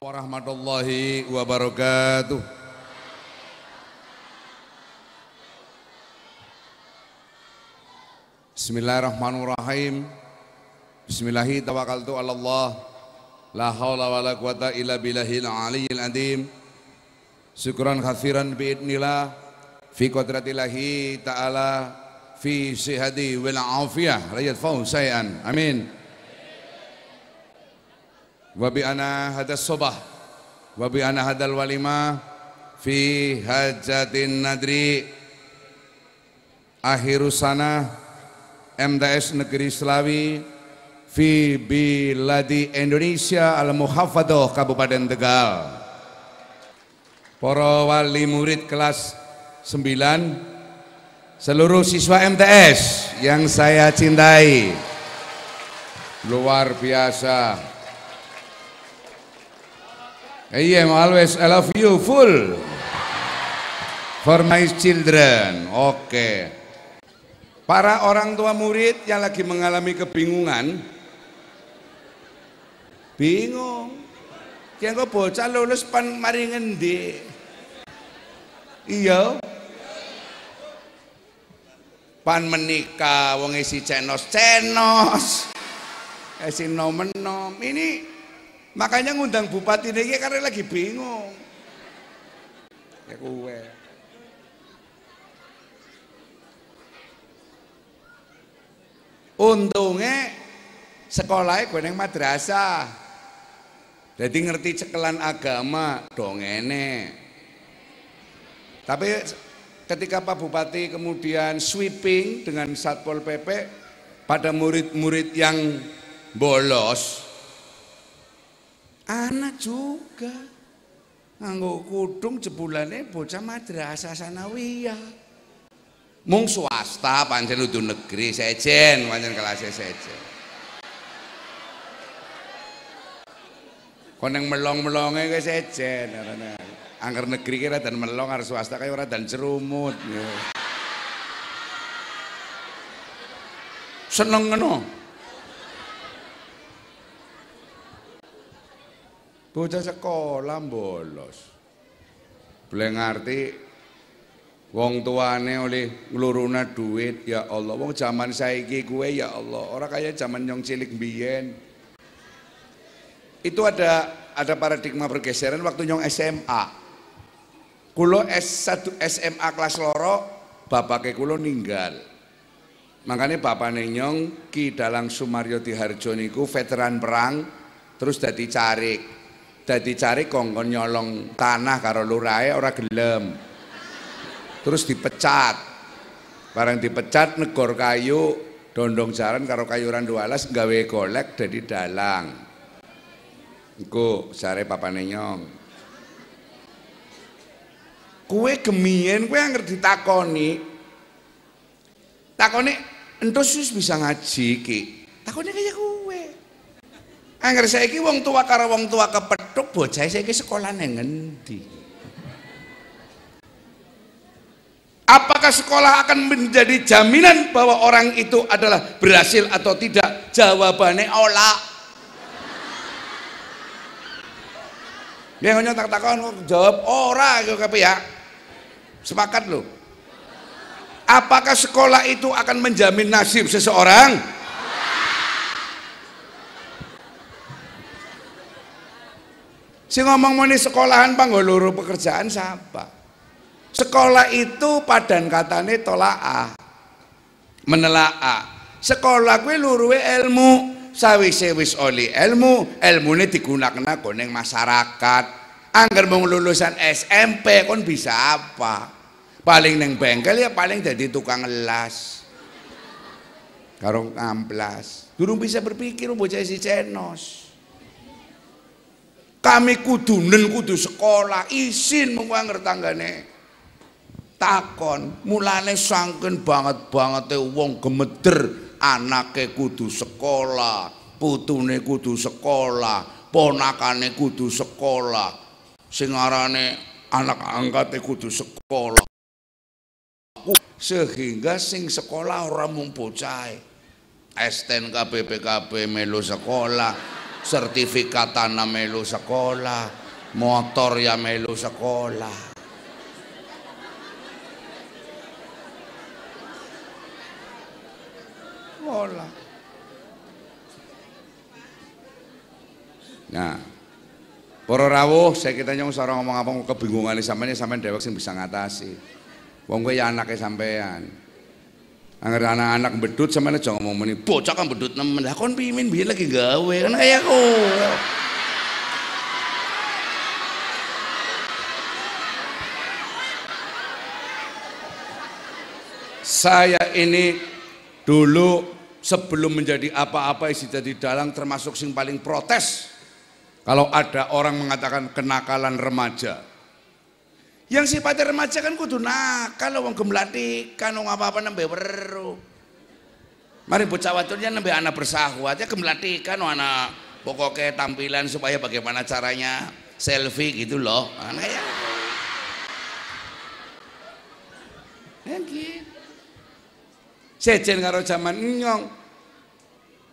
warahmatullahi wabarakatuh. Bismillahirrahmanirrahim. Bismillahi tawakkaltu ala Allah. La haula wala quwata illa billahil aliyyil azim. Syukran katsiran biidnillah fi qudratillahi ta'ala fi sihadi wal afiyah syai'an. Amin. Wa bi ana hadas sobah wa bi ana hadal walima fi hajatin nadri. Akhirus sana MTS Negeri Selawi fi biladi Indonesia al Muhafadoh Kabupaten Tegal. Para wali murid kelas 9 seluruh siswa MTS yang saya cintai. Luar biasa I am always I love you full for my children oke okay. Para orang tua murid yang lagi mengalami kebingungan, bingung. Yang kok bocah lulus pan mari ngendi? Iya. Pan menikah wong isi cenos-cenos. Isi nom-nom. Ini makanya ngundang bupati ini karena lagi bingung. Ya kuwe. Untungnya sekolahnya gue neng madrasah. Jadi ngerti cekelan agama dongene. Tapi ketika Pak Bupati kemudian sweeping dengan Satpol PP pada murid-murid yang bolos, anak juga nganggo kudung jebulannya bocah madrasah sanawiyah. Mung swasta pancen udu negeri sejen pancen kelas sejen. Koneng melong-melonge ke sejen Angker negeri kira dan melong harus swasta kayak ora dan cerumut. Seneng ngono. Bocah sekolah bolos. Boleh ngerti Wong tuane oleh ngluruna duit ya Allah. Wong zaman saiki kuwe ya Allah, orang kaya zaman nyong cilik biyen. Itu ada ada paradigma pergeseran waktu nyong SMA. Kulo S1 SMA kelas loro, bapake kulo ninggal. Makanya bapak nyong Ki Dalang Sumaryo Diharjo niku veteran perang, terus dadi carik. Dadi carik kongkon nyolong tanah karo lurahe ora gelem. Terus dipecat. Barang dipecat negor kayu dondong jalan karo kayuran alas gawe golek jadi dalang. Iku sare papane nyong. Kue gemien kue yang ditakoni. Takoni entus bisa ngaji ki. Takoni kayak kue Angger saiki wong tua karo wong tua kepethuk bocah saiki sekolah nang ngendi Apakah sekolah akan menjadi jaminan bahwa orang itu adalah berhasil atau tidak? Jawabannya olah. Dia hanya tak takon jawab ora gitu ya. Sepakat loh. Apakah sekolah itu akan menjamin nasib seseorang? Si ngomong mau sekolahan panggoloro pekerjaan siapa? Sekolah itu padan katane tolaa. Menelaah. Sekolah kuwi luruhe ilmu. Sawise wis oli ilmu, ilmune digunakan ning masyarakat. Angger mau lulusan SMP kon bisa apa? Paling neng bengkel ya paling jadi tukang las. Karo ngamplas. Durung bisa berpikir bocah si cenos. Kami kudunen kudu sekolah, izin mengko tanggane takon. Mulane sangken banget banget wong gemeder. Anake kudu sekolah. Putune kudu sekolah. Ponakane kudu sekolah. Sing arane anak angkate kudu sekolah. Sehingga sing sekolah ora mung bocah STN KPPKB melu sekolah sertifikat tanah melu sekolah, motor ya melu sekolah. Sekolah. Nah, para rawuh saya kita nyong seorang ngomong apa kebingungan sampean sampean dewek sing bisa ngatasi. Wong ya anake sampean. Angger anak-anak bedut sampean aja ngomong meni bocah kan bedut nemen. Lah kon pimin biyen lagi gawe kan kayak aku. Saya ini dulu sebelum menjadi apa-apa isi jadi dalang termasuk sing paling protes kalau ada orang mengatakan kenakalan remaja. Yang sifatnya remaja kan kudu nakal wong gemlatikan wong apa-apa nembe weru. Mari bocah wadonnya nembe anak bersahwat ya gemlatikan anak pokoknya tampilan supaya bagaimana caranya selfie gitu loh. Anak ya. Ya gitu. Sejen karo zaman nyong.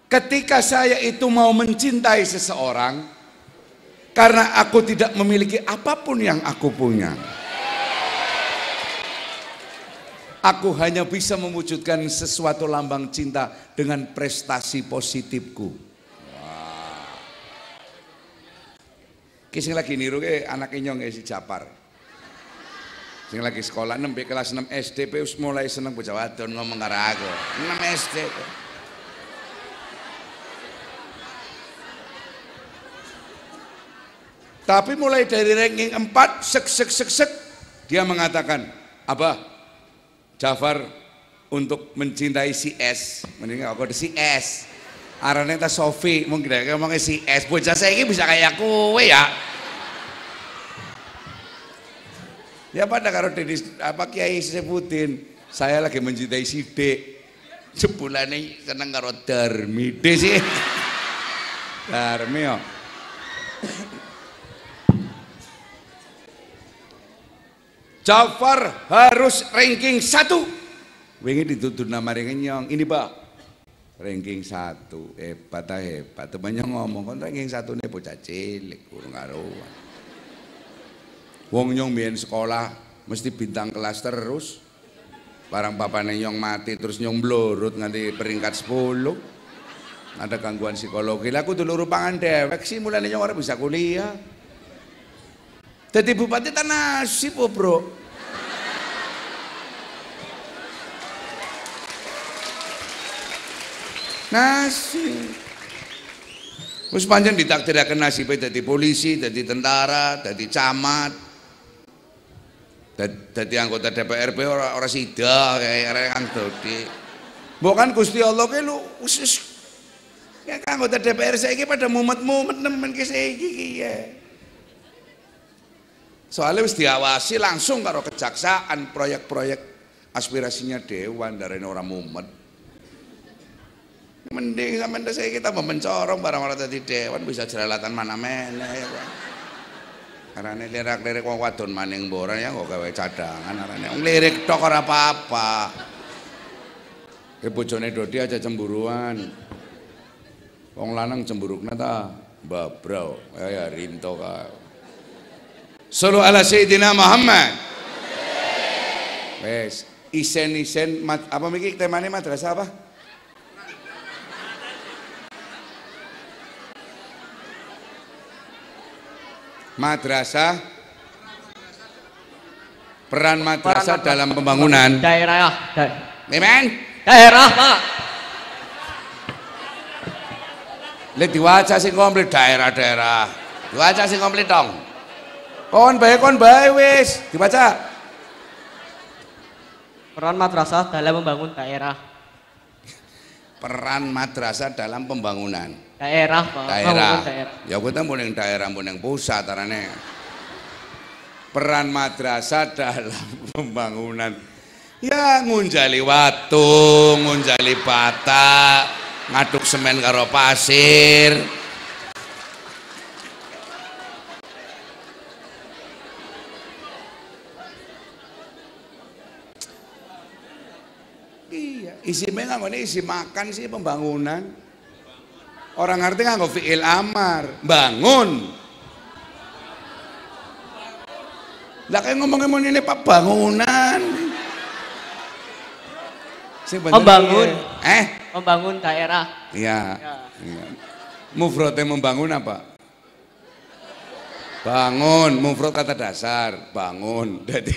Ketika saya itu mau mencintai seseorang, karena aku tidak memiliki apa pun yang aku punya. Aku hanya bisa mewujudkan sesuatu lambang cinta dengan prestasi positifku. Wah. Kisah lagi niru ke anak inyong si Japar. Sing lagi sekolah 6 kelas 6 SD pe mulai seneng bocah wadon ngomong karo aku. 6 SD. Tapi mulai dari ranking 4 sek sek sek sek dia mengatakan, "Abah, Jafar untuk mencintai si S, mending aku ada si S. Arane ta Sofi, mungkin dia ngomongnya si S. Bocah saya ini bisa kayak kowe ya. Ya pada karo Dedis apa Kiai sebutin, saya lagi mencintai si D. Jebulane seneng karo Darmi D sih. Darmi yo. Jafar harus ranking satu. Wingi ditutur nama nyong. Ini pak, ranking satu. Hebat ah hebat. Temannya ngomong kan ranking satu nih bocah cilik kurang karuan. Wong nyong biyen sekolah mesti bintang kelas terus. Barang bapaknya nyong mati terus nyong blurut nganti peringkat 10. Ada gangguan psikologi. Lah aku dulu rupangan dewek sih mulai nyong orang bisa kuliah. Jadi bupati tanah nasib oh bro. Nasib. Wis pancen ditakdiraken nasibe dadi polisi, dadi tentara, dadi camat. Dadi anggota DPRP ora ora sida kayak Kang Dodi. Mbok kan Gusti Allah ki lu wis ya anggota DPR saiki pada mumet-mumet nemen ki saiki ki ya. Soalnya wis diawasi langsung karo kejaksaan proyek-proyek aspirasinya dewan dari orang mumet. Mending sama saya kita mencorong barang-barang tadi dewan bisa jelalatan mana mana ya Pak. Karena ini lirik-lirik wong wadon maning boran ya kok gawe cadangan arane. Wong lirik tok ora apa-apa. Ke bojone Dodi aja cemburuan. Wong lanang cemburukna ta babrau. Ya ya rinto kae. Sallu ala Sayyidina Muhammad. Wes, isen-isen apa miki temane madrasah apa? Madrasah. Peran madrasah dalam pembangunan. Daerah Memen daerah Pak Lihat diwaca sing komplit daerah-daerah. Diwaca sing komplit dong Kon bae kon bae wis dibaca. Peran madrasah dalam membangun daerah. Peran madrasah dalam pembangunan. Daerah, Pak. Daerah. daerah. Ya kita mau yang daerah mau yang pusat tarane. Peran madrasah dalam pembangunan. Ya ngunjali watu, ngunjali bata, ngaduk semen karo pasir. Isi memang ini isi makan sih pembangunan. Orang ngerti nganggo fi'il amar, bangun. Lah kayak ngomong-ngomong ini Pak bangunan. Membangun. piye? Eh? Membangun daerah. Iya. Ya. Iya. Mufrodnya membangun apa? Bangun, mufrod kata dasar, bangun. Jadi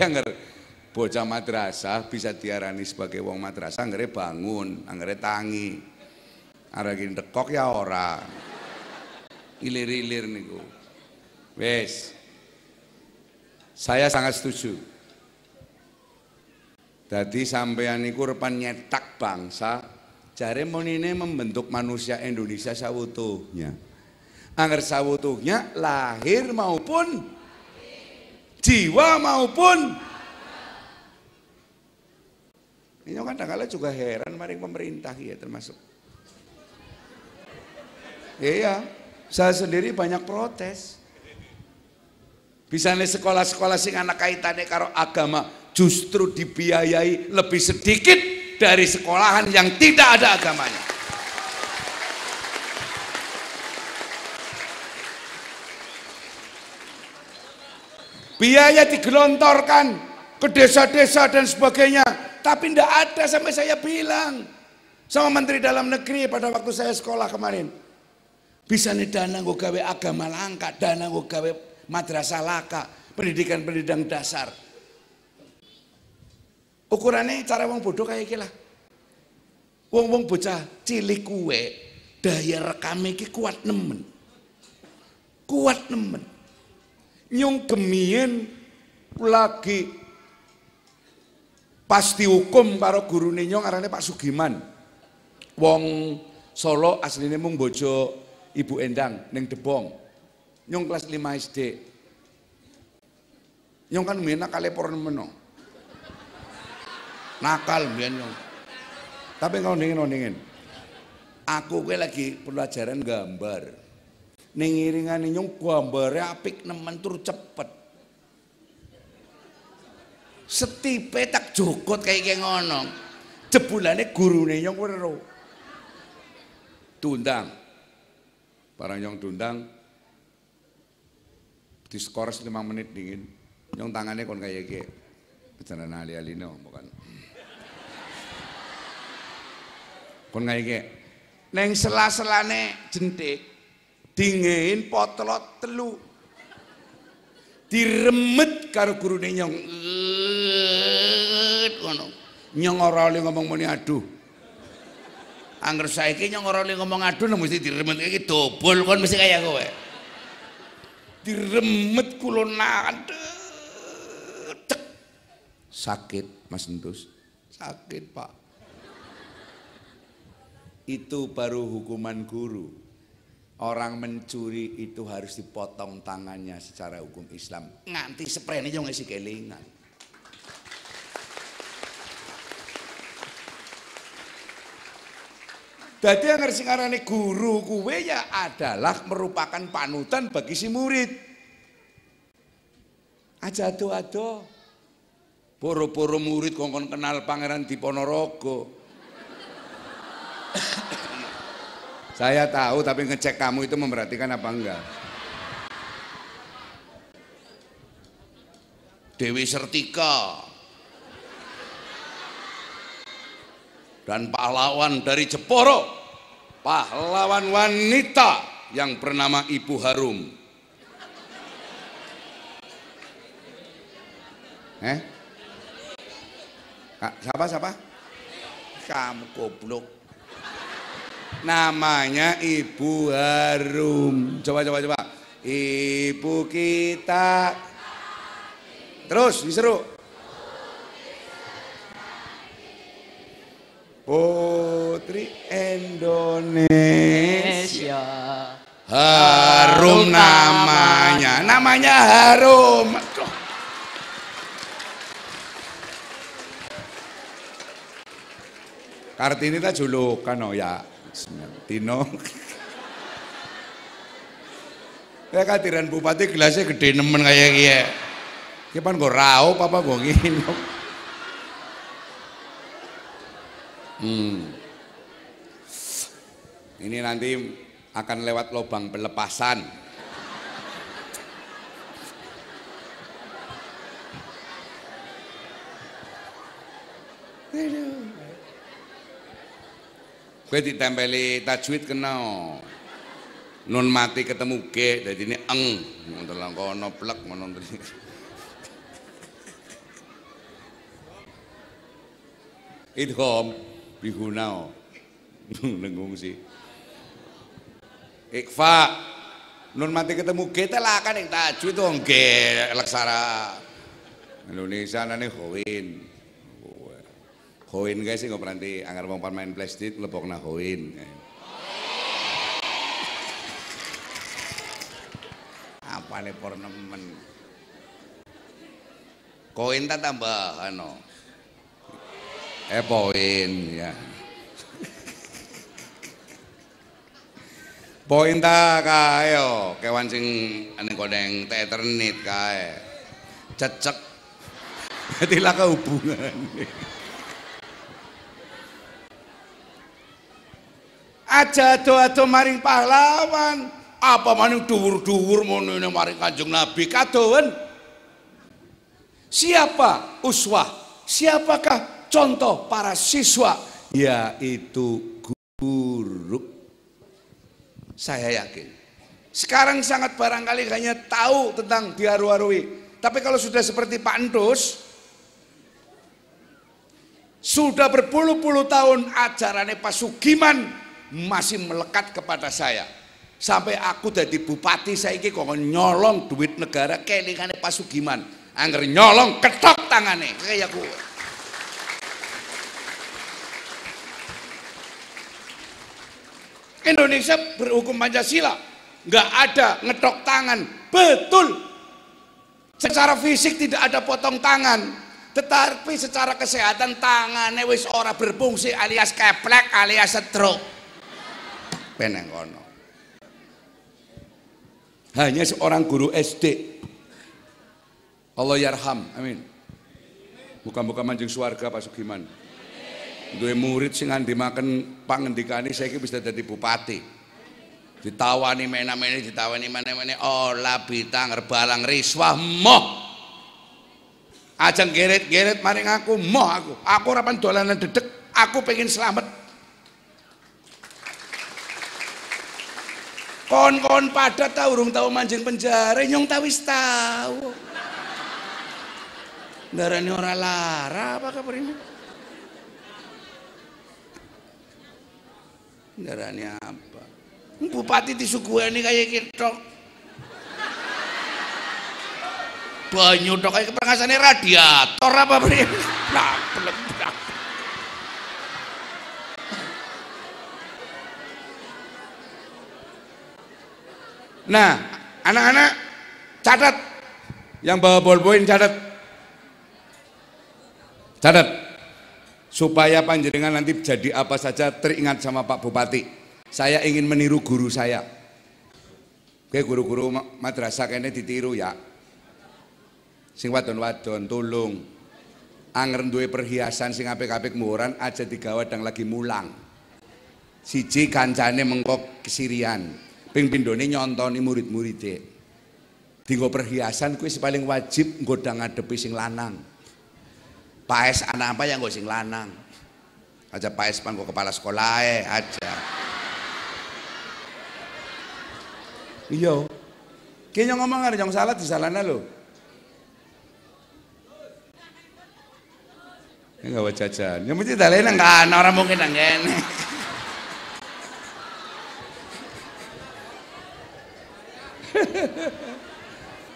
bocah madrasah bisa diarani sebagai wong madrasah anggere bangun, anggere tangi. Aragin dekok ya ora. Ilir-ilir niku. Wes. Saya sangat setuju. Jadi sampean niku repan nyetak bangsa, jare monine membentuk manusia Indonesia sawutuhnya. Angger sawutuhnya lahir maupun jiwa maupun ini kan kadang juga heran mari pemerintah ya termasuk. Iya, saya sendiri banyak protes. Bisa nih sekolah-sekolah sing anak kaitannya karo agama justru dibiayai lebih sedikit dari sekolahan yang tidak ada agamanya. Biaya digelontorkan ke desa-desa dan sebagainya, tapi tidak ada sampai saya bilang sama Menteri Dalam Negeri pada waktu saya sekolah kemarin. Bisa nih dana gue gawe agama langka, dana gue gawe madrasah laka, pendidikan-pendidikan dasar. Ukurannya cara wong bodoh kayak gila. Wong-wong bocah cilik kue, daya rekam iki kuat nemen. Kuat nemen. Nyung gemien lagi pasti hukum karo gurune nyong arane Pak Sugiman. Wong Solo aslinya mung bojo Ibu Endang ning Debong. Nyong kelas 5 SD. Nyong kan mbiyen nakale porno meno. Nakal mbiyen nyong. Tapi ngondingin-ngondingin. Aku kuwi lagi pelajaran gambar. Ning iringane nyong gambare apik nemen tur cepet. Setipe tak jokot kayak ngono. Jebulane gurune nyong weruh. Tundang. Barang nyong tundang diskors 5 menit dingin. Nyong tangannya kon kayak gitu. Bicara ali-ali no, bukan. Kon kayak gitu. Neng sela-selane jentik dingin potlot telu. Diremet karo gurune nyong. Eeet, ngono. Nyong ora oleh ngomong muni aduh. Angger saiki nyong ora oleh ngomong aduh nah mesti diremet iki dobol kon mesti kaya kowe. Diremet kula nadek. Sakit Mas Entus. Sakit, Pak. Itu baru hukuman guru. Orang mencuri itu harus dipotong tangannya secara hukum Islam. Nganti sprene yo ngisi kelingan. Jadi yang ngarani guru kuwe ya adalah merupakan panutan bagi si murid. Aja ado-ado. Poro-poro murid kongkon kenal Pangeran Diponorogo. Saya tahu tapi ngecek kamu itu memperhatikan apa enggak. Dewi Sertika dan pahlawan dari Jeporo, pahlawan wanita yang bernama Ibu Harum. Eh? Kak, siapa siapa? Kamu goblok. Namanya Ibu Harum. Coba coba coba. Ibu kita. Terus diseru. Putri Indonesia. Harum namanya. Namanya Harum. Kartini tak julukan oh ya. Tino. Ya katiran bupati gelasnya gede nemen kayak gini. Ki pan gue raup apa gue nginum. Hmm. Ini nanti akan lewat lubang pelepasan. Kowe ditempeli tajwid kena. Nun mati ketemu G, dadi ini eng. Ngono kono plek ngono. Idhom bihunao. Nengung sih. Ikfa nun mati ketemu G telakan yang tajwid wong G leksara. Indonesia nane Hoin. Hoin guys sing nanti anggar wong main plastik lebokna Hoin. Apa nih por nemen? Koin tak tambah ano. Eh poin ya. Poin ta kae yo, kewan sing ning kodeng eternit kae. Cecek. Dadi lah hubungan. Aja ado-ado maring pahlawan. Apa maning dhuwur-dhuwur ngono maring Kanjeng Nabi kadowen. Siapa uswah? Siapakah contoh para siswa? Yaitu guru. Saya yakin. Sekarang sangat barangkali hanya tahu tentang diaru-arui. Tapi kalau sudah seperti Pak Entus, sudah berpuluh-puluh tahun ajarannya Pak Sugiman masih melekat kepada saya. Sampai aku jadi bupati saya ini kok nyolong duit negara kelingane Pak Sugiman. Angger nyolong ketok tangane kayak aku. Indonesia berhukum Pancasila. Nggak ada ngetok tangan. Betul. Secara fisik tidak ada potong tangan. Tetapi secara kesehatan tangannya wis ora berfungsi alias keplek alias stroke. Peneng kono. Hanya seorang guru SD. Allah yarham. Amin. Bukan-bukan mancing suarga Pak Sugiman duwe murid sing makan pangendikane saiki bisa jadi bupati. Ditawani mena-mene ditawani mana-mana olah bitang balang riswah moh. Ajeng geret-geret maring aku moh aku. Aku ora dolanan dedek, aku pengen selamat. Kon-kon padat ta urung tau manjing penjara, nyong ta wis tau. Darane ora lara apa kabar ini? Ngarani apa? Bupati disuguhani kayak gitu. Banyu dok kayak keperkasannya radiator apa beri? Nah, Nah, anak-anak catat yang bawa ballpoint catat. Catat supaya panjenengan nanti jadi apa saja teringat sama Pak Bupati. Saya ingin meniru guru saya. Oke guru-guru madrasah kene ditiru ya. Sing wadon-wadon tulung. Anger duwe perhiasan sing apik-apik murah aja digawa dang lagi mulang. Siji kancane mengkok kesirian. Ping pindone nyontoni murid-muride. Dinggo perhiasan kuwi paling wajib nggodang ngadepi sing lanang. Paes anak apa yang gue sing lanang. Aja paes pan gue kepala sekolah eh aja. Iya. Kayaknya ngomong ada yang salah di salahnya lo. Ini gak wajah jajan. Yang mesti dalena nggak ada orang mungkin ini.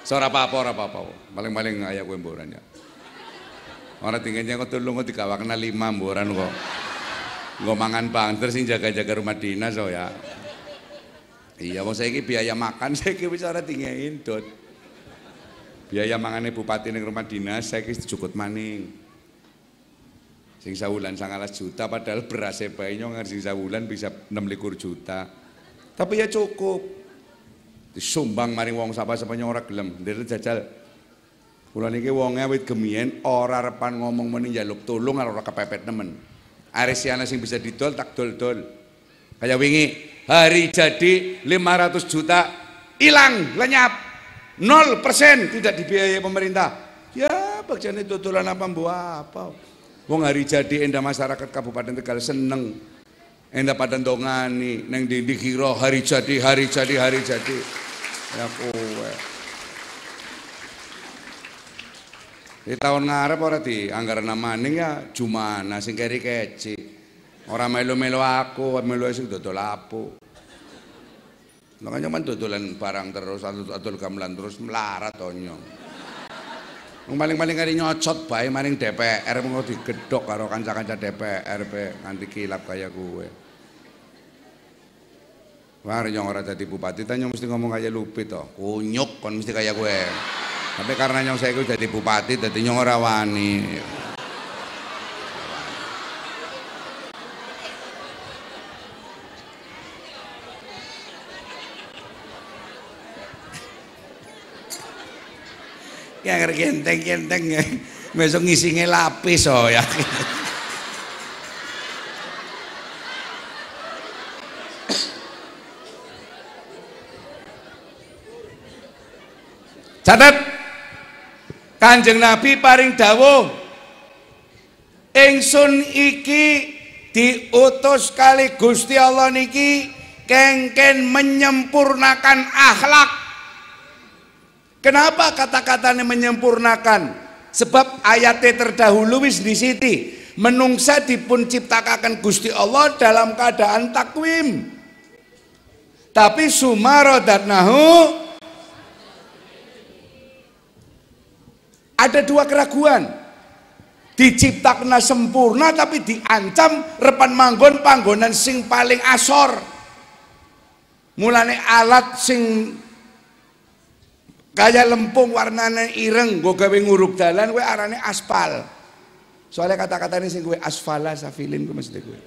Suara apa-apa, ora apa-apa. Paling-paling ayah gue ya. Orang tinggalnya kok tulung kok dikawakna lima mboran kok. Nggo mangan banter sing jaga-jaga rumah dinas so ya. Iya, mau saya biaya makan saya wis ora tinggal indot. Biaya mangane bupati ning rumah dinas saya cukup maning. Sing sawulan 19 juta padahal beras bae nyong sing sawulan bisa 26 juta. Tapi ya cukup. Disumbang maring wong sapa-sapa nyong ora gelem. Ndir jajal Kula niki wonge wit gemien ora repan ngomong meni njaluk tulung ora kepepet nemen. Aresiana sing bisa didol tak dol-dol. Kayak wingi hari jadi 500 juta hilang lenyap. 0% tidak dibiayai pemerintah. Ya bagian itu tulan apa buah apa? Wong hari jadi endah masyarakat Kabupaten Tegal seneng. Endah pada dongani neng di hari jadi hari jadi hari jadi. Ya kowe di tahun ngarep ora di anggaran maning ya Jumana sing keri keci orang melu-melu aku melu sing dodol lapu Makanya man dodolan barang terus adol gamelan terus melarat onyong. paling-paling kali nyocot bae maring DPR mau digedok karo kanca-kanca DPR pe nganti kilap kaya gue. Wah, nyong ora dadi bupati, tanya mesti ngomong kaya lupit toh. Kunyuk kon mesti kaya gue. Tapi karena nyong saya jadi bupati, jadi nyong ora wani. Ya genteng-genteng. Besok ngisi lapis oh ya. Catat. Kanjeng Nabi paring dawuh. Ingsun iki diutus kali Gusti Allah niki kengken menyempurnakan akhlak Kenapa kata-katanya menyempurnakan? Sebab ayatnya terdahulu wis di sini. Menungsa dipun ciptakan Gusti Allah dalam keadaan takwim. Tapi sumarodatnahu ada dua keraguan. Diciptakan sempurna tapi diancam repan manggon panggonan sing paling asor. Mulane alat sing Kayak lempung warnane ireng, gue gawe nguruk dalan, gue arane aspal. Soalnya kata-kata ini sih gue asfala safilin gue mesti gue.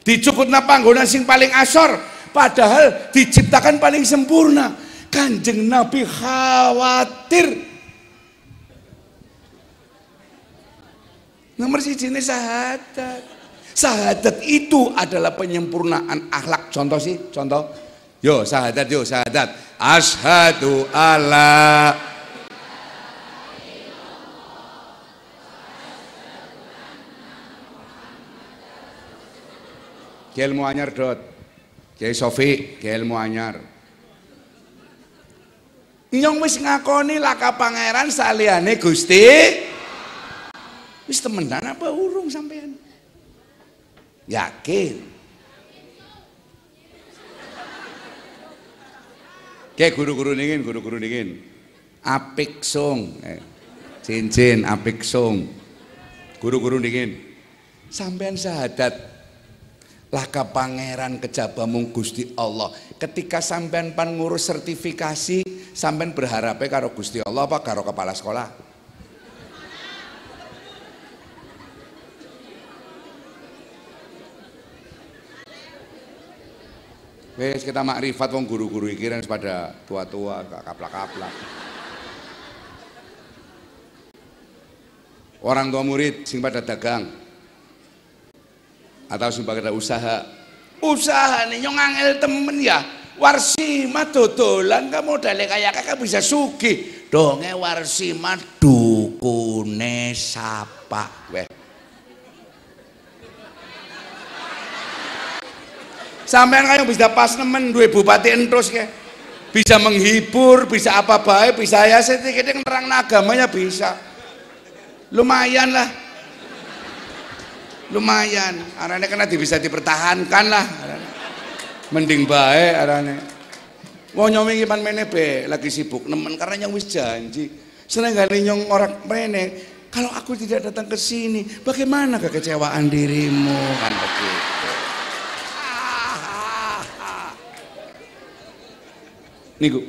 Dicukut panggonan sing paling asor, padahal diciptakan paling sempurna. Kanjeng Nabi khawatir. Nomor siji ini sahadat. Sahadat itu adalah penyempurnaan akhlak. Contoh sih, contoh Yo syahadat yo syahadat. Ashadu alla Kiai ilmu anyar dot. Kiai Sofi, Kiai ilmu Nyong wis ngakoni laka pangeran saliyane Gusti. Wis temenan apa urung sampean? Yakin. Kayak guru-guru dingin, guru-guru dingin. Apik song, eh, cincin apik song. Guru-guru dingin. Sampean sahadat laka pangeran kejabamung Gusti Allah. Ketika sampean pan ngurus sertifikasi, sampean berharapnya karo Gusti Allah apa karo kepala sekolah? Wes kita makrifat wong guru-guru iki pada tua-tua gak kaplak-kaplak. Orang tua murid sing pada dagang atau pada usaha. Usaha nih nyong angel temen ya. Warsima dodolan kamu modalnya kayak kakak bisa suki. Donge Warsima dukune sapa. Weh. Sampean kayak bisa pas nemen dua bupati entus ke. Bisa menghibur, bisa apa baik, bisa ya sedikit nerang agamanya bisa. Lumayan lah. Lumayan. Arane kena bisa dipertahankan lah. Mending baik arane. Wong nyomi pan mene lagi sibuk nemen karena yang wis janji. Seneng gak nyong orang mene kalau aku tidak datang ke sini, bagaimana kekecewaan dirimu kan begitu. Niku.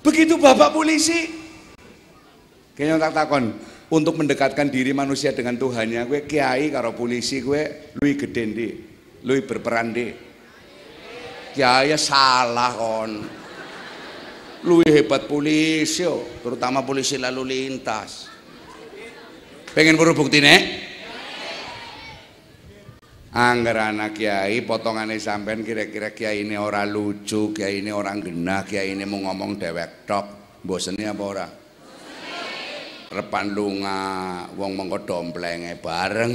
Begitu Bapak polisi. Kayaknya tak takon untuk mendekatkan diri manusia dengan Tuhannya gue kiai karo polisi gue lui gede ndi? Lui berperan di kiai salah kon. Lui hebat polisi yo. Terutama polisi lalu lintas. Pengen buru bukti nek? Angger anak kiai potongane sampean kira-kira kiai ini ora lucu, kiai ini orang genah, kiai ini mau ngomong dewek tok. Bosennya apa ora? Repan lunga wong mengko domplenge bareng.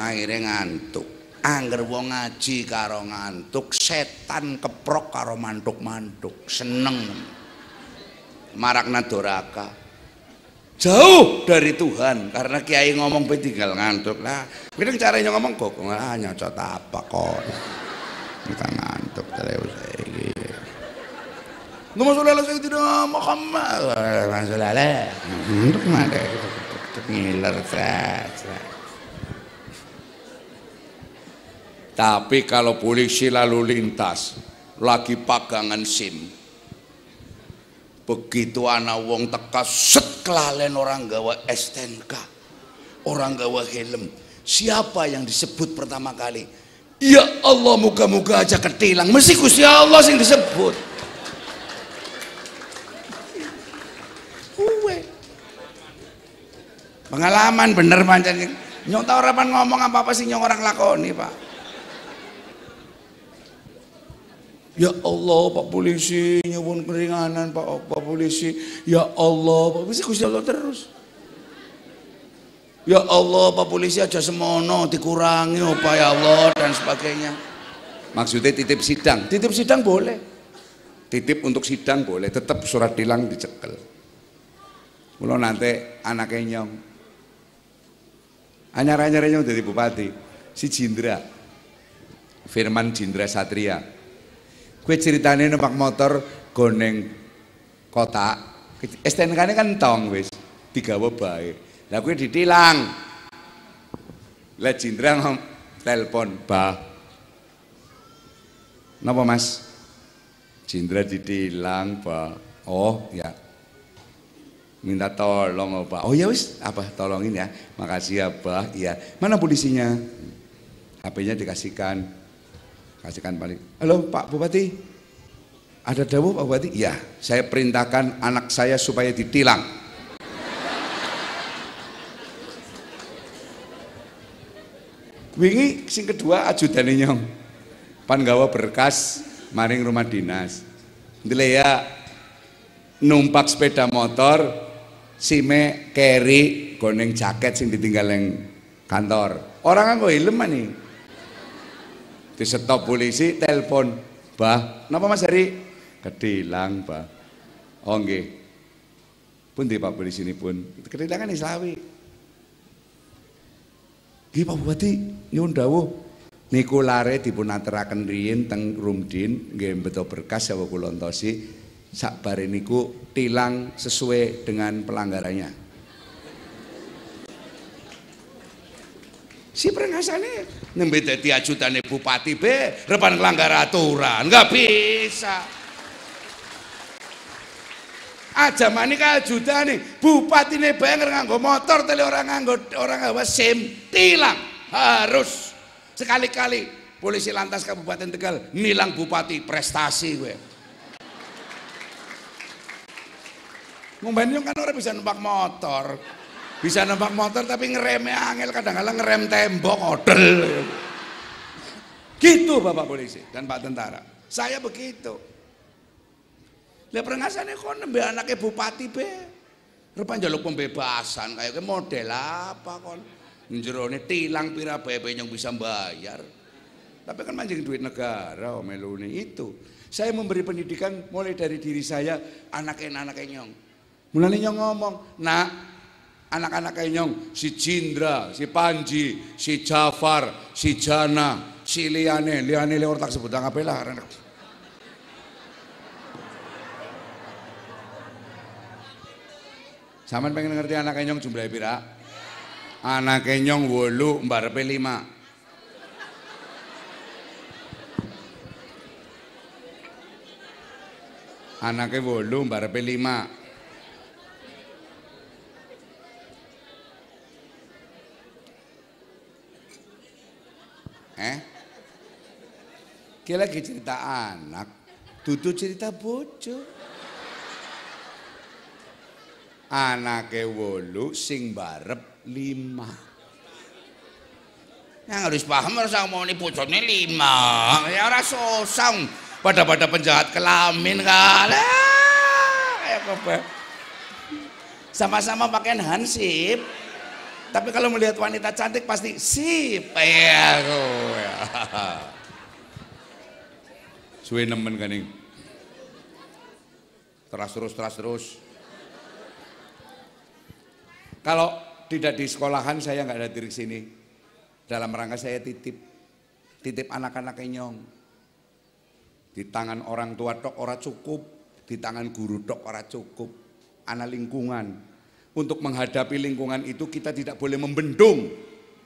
Akhirnya ngantuk. Angger wong ngaji karo ngantuk, setan keprok karo mantuk-mantuk, seneng. Marakna doraka. Jauh dari Tuhan karena kiai ngomong pe tinggal ngantuk lah. Kita caranya ngomong kok ah nyocot apa kok. Kita ngantuk terus iki. Nomor sallallahu sayyidina Muhammad. Masalah. Untuk mana? Ngiler. Tapi kalau polisi lalu lintas lagi pagangan SIM. Begitu anak wong teka set kelalen orang gawa STNK. Orang gawa helm. Siapa yang disebut pertama kali? Ya Allah muka-muka aja ketilang. Mesti Gusti Allah yang disebut. Pengalaman bener pancen. Nyong tau ora ngomong apa-apa sih nyong orang lakoni, Pak. Ya Allah Pak Polisi nyuwun keringanan Pak Pak Polisi. Ya Allah Pak Polisi Gusti Allah terus. Ya Allah Pak Polisi aja semono dikurangi apa ya Allah dan sebagainya. Maksudnya titip sidang, titip sidang boleh. Titip untuk sidang boleh, tetap surat tilang dicekel. Mula nanti anaknya nyong. Anyar-anyar nyong jadi bupati. Si Jindra. Firman Jindra Satria Kue ceritanya numpak motor goneng kota. STNK ini kan tong wis, digawa baik. Lah kue ditilang. Lah Jindra ngom telepon, "Bah. Napa Mas?" Jindra ditilang, Pak. Oh, ya. Minta tolong, Pak. Oh ya wis, apa tolongin ya. Makasih ya, Pak. Iya. Mana polisinya? HP-nya dikasihkan kasihkan balik. Halo Pak Bupati, ada dawuh Pak Bupati? Ya, saya perintahkan anak saya supaya ditilang. Wingi sing kedua ajudan nyong. Pan gawa berkas maring rumah dinas. ya numpak sepeda motor sime carry goneng jaket sing ditinggal yang kantor. Orang kan helm nih disetop polisi telepon. Bah napa mas Heri? Kedilang bah. Oh nggih. Pun di pak polisi ini pun. Kedilangan islawi Nggih Pak Bupati. Nyuwun dawuh. Niku lare dipun aturaken riyin teng Rumdin nggih beto berkas sawa kula entosi sak bare niku tilang sesuai dengan pelanggarannya. Si prengasane nembe dadi ajutane bupati be, repan nglanggar aturan, enggak bisa. Aja mani ajutane, bupatine bae nganggo motor tele orang nganggo orang nggawa SIM, tilang. Harus sekali-kali polisi lantas Kabupaten Tegal nilang bupati prestasi gue. Ngomben kan orang bisa numpak motor. Bisa numpak motor tapi ngeremnya angel kadang-kadang ngerem tembok odel. Gitu Bapak polisi dan Pak tentara. Saya begitu. Lah prengasane kon nembe anaknya bupati be. Rupa jaluk pembebasan kayak model apa kon. Jerone tilang pira bae yang bisa bayar. Tapi kan mancing duit negara oh itu. Saya memberi pendidikan mulai dari diri saya, anak-anaknya nyong. Mulai nyong ngomong, nak anak-anak kenyong, si Cindra, si Panji, si Jafar, si Jana, si Liane, Liane lewat tak sebut apa lah. Saman pengen ngerti anak kenyong jumlah pira? Anak kenyong wolu, mbarepe lima. Anaknya wolu, mbarepe lima. Eh? Kita lagi cerita anak, tutu cerita bojo. Anake wolu sing barep lima. Yang harus paham harus mau nih bojone lima. Ya ora sosang. Pada-pada penjahat kelamin kali. Sama-sama pakaian hansip. Tapi kalau melihat wanita cantik pasti sip. Ya, ya. Suwe nemen kaning. Terus terus terus terus. Kalau tidak di sekolahan saya nggak hadir di sini. Dalam rangka saya titip, titip anak-anak kenyong. Di tangan orang tua tok ora cukup, di tangan guru tok ora cukup. Anak lingkungan. Untuk menghadapi lingkungan itu kita tidak boleh membendung.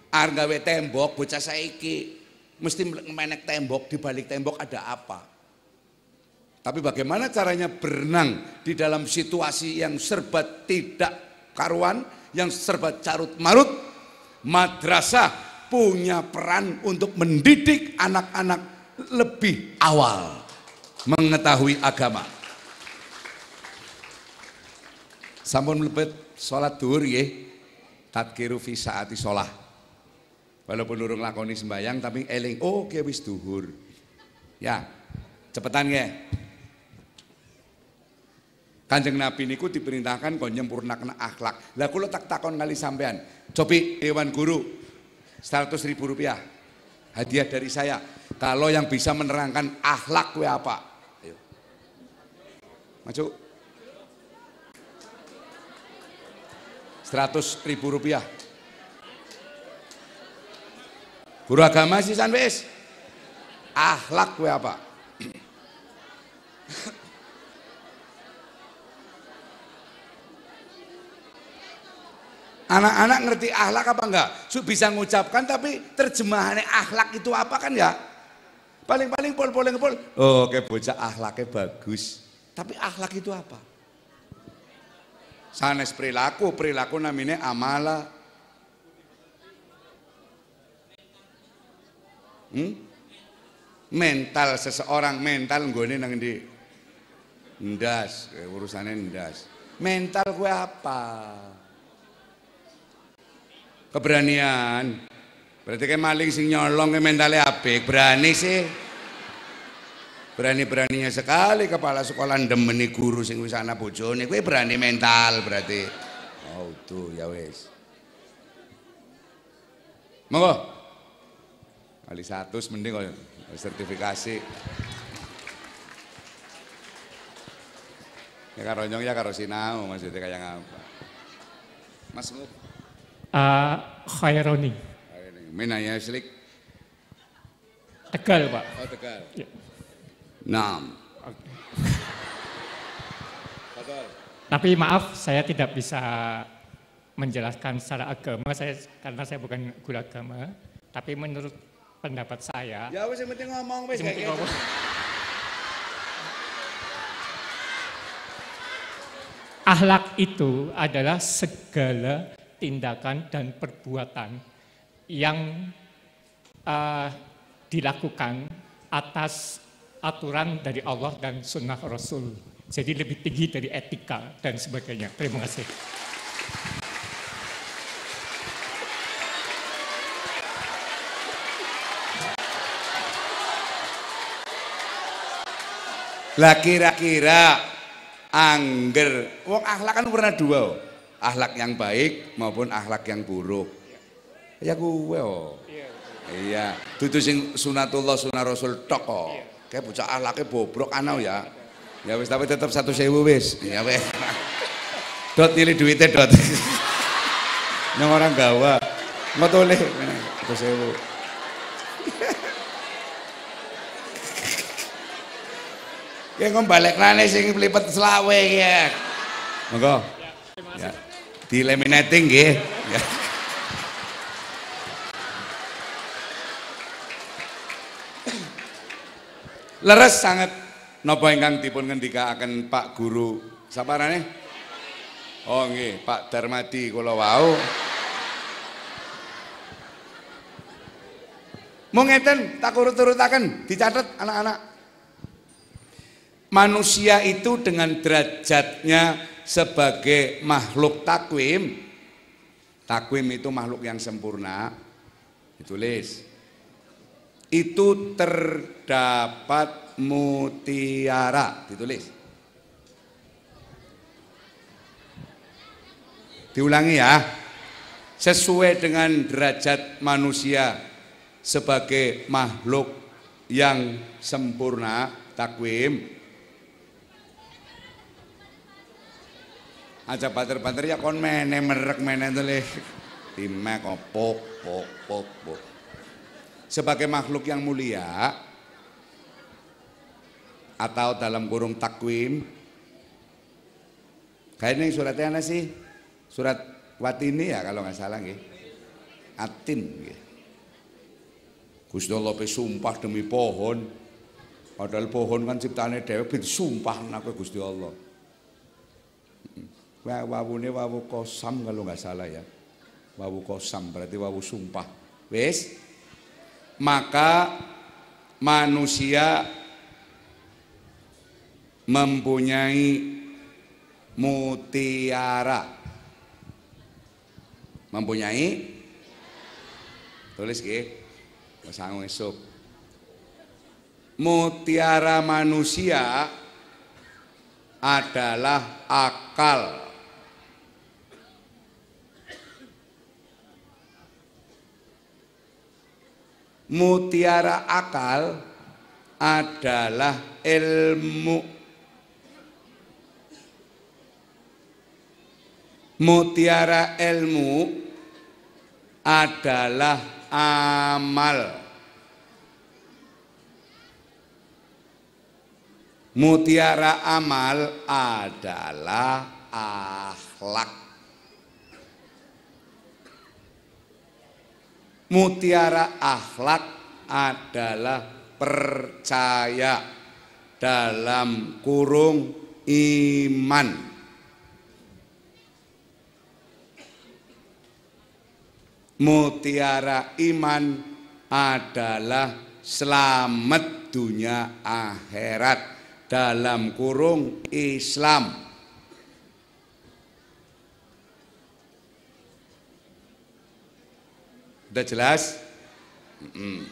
Argawe tembok bocah saiki mesti menek tembok di balik tembok ada apa? Tapi bagaimana caranya berenang di dalam situasi yang serba tidak karuan, yang serba carut marut? Madrasah punya peran untuk mendidik anak-anak lebih awal mengetahui agama. Sampun mlebet salat duhur nggih. Tadkiru fi saati sholah. Walaupun urung lakoni sembayang tapi eling oh ke wis duhur. Ya, cepetan nggih. Kanjeng Nabi niku diperintahkan kon nyempurnakan akhlak. Lah kula tak takon kali sampean. Cobi Dewan Guru 100 ribu rupiah. Hadiah dari saya. Kalau yang bisa menerangkan akhlak kue apa? Ayo. Maju. 100 ribu rupiah. Guru agama sih wis. Akhlak kue apa? Anak-anak ngerti akhlak apa enggak? Bisa mengucapkan tapi terjemahannya akhlak itu apa kan ya? Paling-paling pol pol pol. Oh, kayak bocah akhlaknya bagus. Tapi akhlak itu apa? Sanes perilaku, perilaku namanya amala. Hmm? Mental seseorang, mental gue nang di ndas, urusannya ndas. Mental gue apa? Keberanian. Berarti kayak maling sing nyolong ke mentalnya apik, berani sih. Berani-beraninya sekali kepala sekolah demeni guru sing wis ana bojone, kowe berani mental berarti. Oh, tuh ya wis. Monggo. Kali satu mending kok sertifikasi. Ya karo nyong ya karo sinau maksudnya kayak apa. Mas Muk. Uh, Khaironi. Menanya Slik. Tegal, Pak. Oh, Tegal. Ya. Enam. Tapi maaf, saya tidak bisa menjelaskan secara agama, saya karena saya bukan guru agama. Tapi menurut pendapat saya, Ya wis yang penting ngomong wis kayak gitu. ngomong. Akhlak itu adalah segala tindakan dan perbuatan yang uh, dilakukan atas aturan dari Allah dan sunnah Rasul. Jadi lebih tinggi dari etika dan sebagainya. Terima kasih. Lah kira-kira angger wong akhlak kan pernah dua. Oh. Akhlak yang baik maupun akhlak yang buruk. Ya kuwe oh. Iya, dudu sing sunatullah sunah Rasul tok kok. Kayak bocah akhlaknya bobrok anau ya. Ya wis tapi tetap satu sewu wis. Ya wis. Dot nilai duitnya dot. Yang orang gawa. Ngotoleh satu sewu. Ya ngom balik nane sing pelipet selawe ya. Monggo. Ya. Di laminating. Ya. Leres sangat napa ingkang dipun ngendikaaken Pak Guru saparane? Oh nggih, Pak Darmadi kula wau. Mau ngeten tak urut-urutaken dicatat anak-anak. Manusia itu dengan derajatnya sebagai makhluk takwim. Takwim itu makhluk yang sempurna. Ditulis. Itu terdapat mutiara, ditulis. Diulangi ya. Sesuai dengan derajat manusia sebagai makhluk yang sempurna takwim aja banter-banter ya kon mene merek mene tele timek pok pok pok pok. Sebagai makhluk yang mulia atau dalam kurung takwim kayaknya suratnya apa sih. Surat watini ya kalau nggak salah nggih. Atin nggih. Gusti Allah sumpah demi pohon. Padahal pohon kan ciptane dhewe ben sumpah aku Gusti Allah. Wawune wawu kosam kalau nggak salah ya. Wawu kosam berarti wawu sumpah. Wis. Maka manusia mempunyai mutiara. Mempunyai tulis nggih. Sangu esok. Mutiara manusia adalah akal. Mutiara akal adalah ilmu. Mutiara ilmu adalah amal. Mutiara amal adalah akhlak. Mutiara akhlak adalah percaya dalam kurung iman. mutiara iman adalah selamat dunia akhirat dalam kurung Islam. Udah jelas? Mm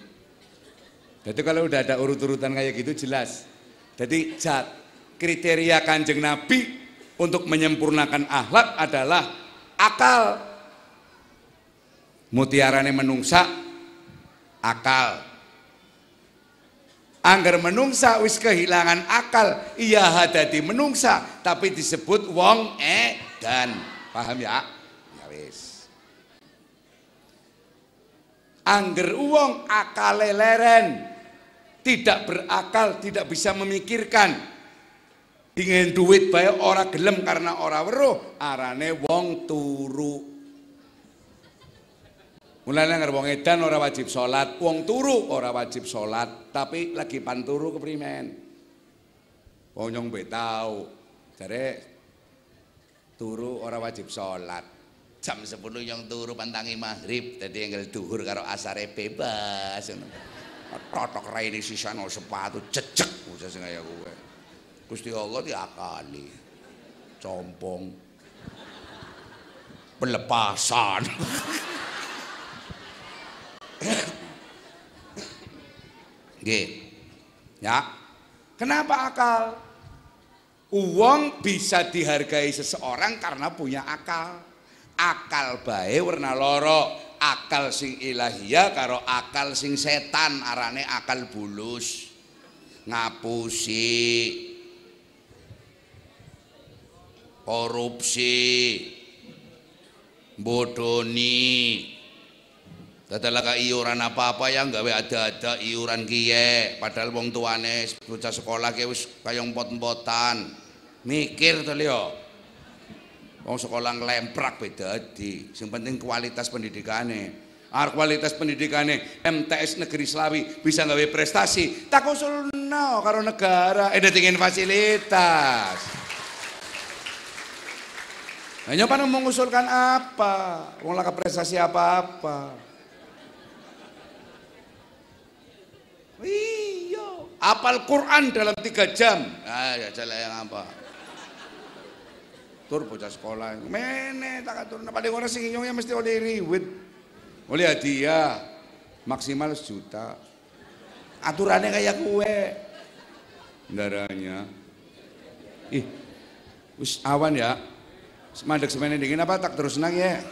Jadi kalau udah ada urut-urutan kayak gitu jelas. Jadi kriteria kanjeng Nabi untuk menyempurnakan akhlak adalah akal. Mutiarane menungsa akal. Anggar menungsa wis kehilangan akal iya hadati menungsa tapi disebut wong edan. Paham ya? Ya wis angger uang akal leren tidak berakal tidak bisa memikirkan ingin duit bae ora gelem karena ora weruh arane wong turu Mulane ngar wong edan ora wajib sholat, wong turu ora wajib sholat, tapi lagi panturu keprimen. Wong nyong tau, jare turu ora wajib sholat. Jam 10 nyong turu pantangi maghrib, dadi enggal duhur karo asare bebas. Totok raine sisano sepatu jejek sing kaya kowe. Gusti Allah diakali. Compong. Pelepasan. Nggih. Ya. Kenapa akal? Uang bisa dihargai seseorang karena punya akal. Akal bae warna loro, akal sing ilahiyah karo akal sing setan arane akal bulus. Ngapusi. Korupsi. Bodoni, Dadalah iuran apa-apa yang gawe ada-ada iuran kiye, padahal wong tuane bocah sekolah ki wis kaya empot-empotan. Mikir to yo. Wong sekolah nglemprak beda di. Sing penting kualitas pendidikane. Ar kualitas pendidikane MTS Negeri Slawi bisa gawe prestasi, tak usulno karo negara, eh ingin fasilitas. Hanya pada mengusulkan apa? Wong laka prestasi apa-apa. Iya, apal Quran dalam tiga jam. Ah, ya yang apa? Tur bocah sekolah. Mene tak turun paling orang sing ya mesti oleh riwit. Oleh hadiah. Maksimal sejuta. Aturannya kayak kue. Darahnya. Ih, wis awan ya. Mandek semen dingin apa tak terus nang ya?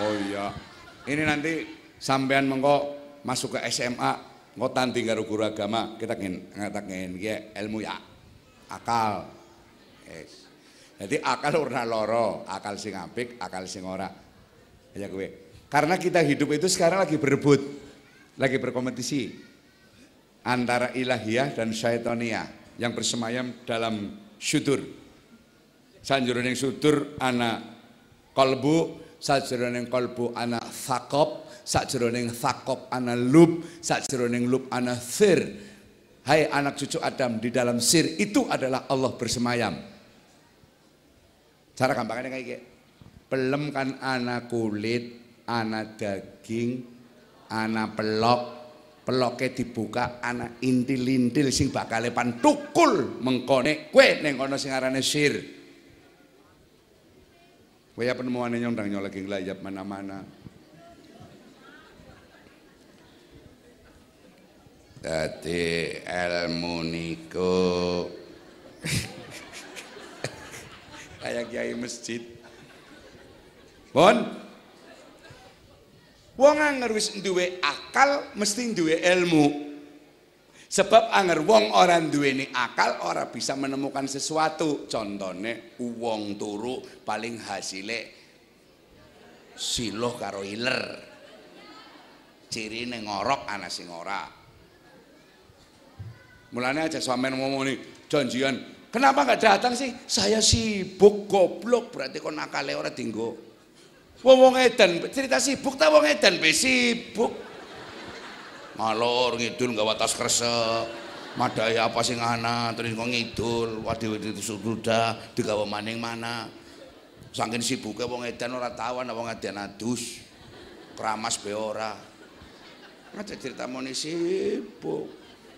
Oh iya. Ini nanti sampean mengko masuk ke SMA, engko tanti karo guru agama, kita ingin ngatakan ya ilmu ya. Akal. Yes. Jadi akal ora loro, akal sing apik, akal sing ora. Ya gue. Karena kita hidup itu sekarang lagi berebut, lagi berkompetisi antara ilahiyah dan syaitonia yang bersemayam dalam syudur. Sanjuruning syudur ana kolbu, sajroning kolbu ana thakop, sajroning thakop ana lub, sajroning lub ana sir. Hai anak cucu Adam di dalam sir itu adalah Allah bersemayam. Cara gampangnya kayak gini. Pelem kan anak kulit, anak daging, anak pelok, peloknya dibuka, anak intil-intil sing bakal lepan tukul mengkone kue neng kono sing arane sir. Kue ya penemuannya nyondang lagi ngelayap mana-mana. Dadi ilmu niku kayak kiai masjid. Bon, Wong anger wis duwe akal mesti duwe ilmu. Sebab anger wong ora duweni akal ora bisa menemukan sesuatu. Contone wong turu paling hasile siloh karo iler. Cirine ngorok ana sing ora. Mulane aja sampean ngomong nih janjian, kenapa nggak datang sih? Saya sibuk goblok berarti kon akale ora tinggo. Wong wong edan cerita sibuk ta wong edan be sibuk. Ngalor ngidul gawa tas kresek. Madai apa sing ana terus kok ngidul, waduh itu sudah digawa maning mana. Saking sibuke wong edan ora tau ana wong edan adus. Kramas be ora. Ngaca cerita moni sibuk.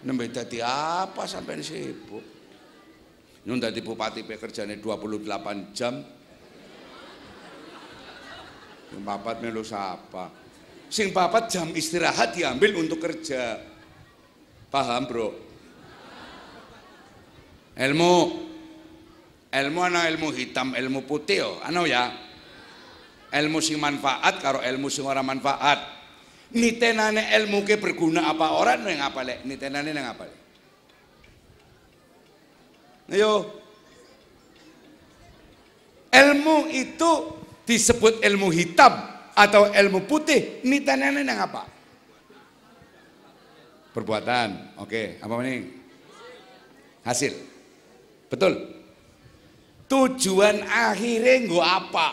Nembe dadi apa sampai sibuk. Nyun dadi bupati pe kerjane 28 jam, yang papat melu sapa? Sing papat jam istirahat diambil untuk kerja. Paham, Bro? Ilmu ilmu ana ilmu hitam, ilmu putih oh. Ano ya? Ilmu sing manfaat karo ilmu sing ora manfaat. Nitenane ilmu ke berguna apa orang neng apa lek? Nitenane apa Ayo. Ilmu itu disebut ilmu hitam atau ilmu putih, nitanane nang apa? Perbuatan. Oke, apa ini? Hasil. Betul. Tujuan akhirnya gue apa?